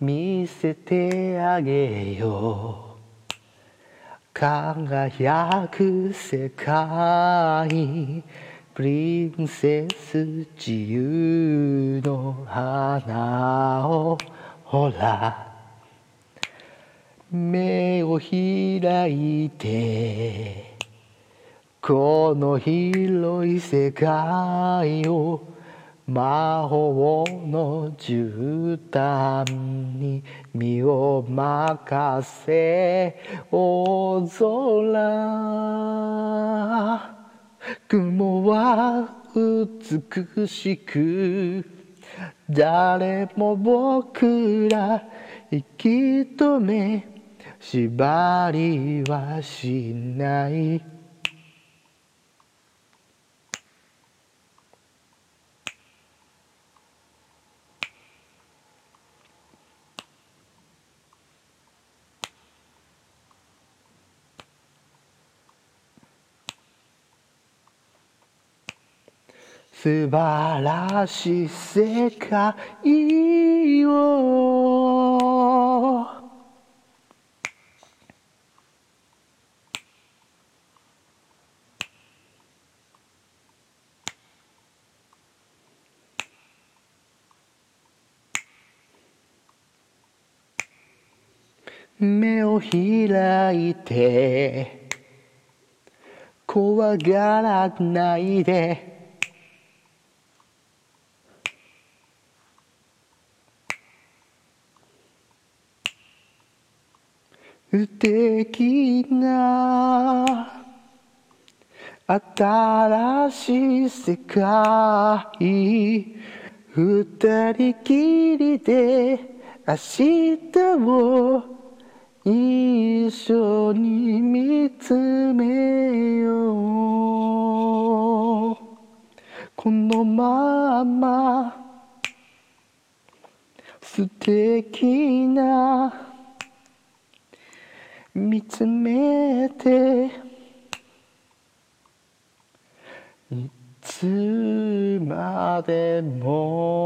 見せてあげよう。輝く世界プリンセス自由の花をほら。目を開いてこの広い世界を魔法の絨毯に身を任せ大空。雲は美しく誰も僕ら引き止め縛りはしない。素晴らしい世界を。目を開いて怖がらないで。素敵な新しい世界二人きりで明日を一緒に見つめよう。このまま素敵な見つめていつまでも。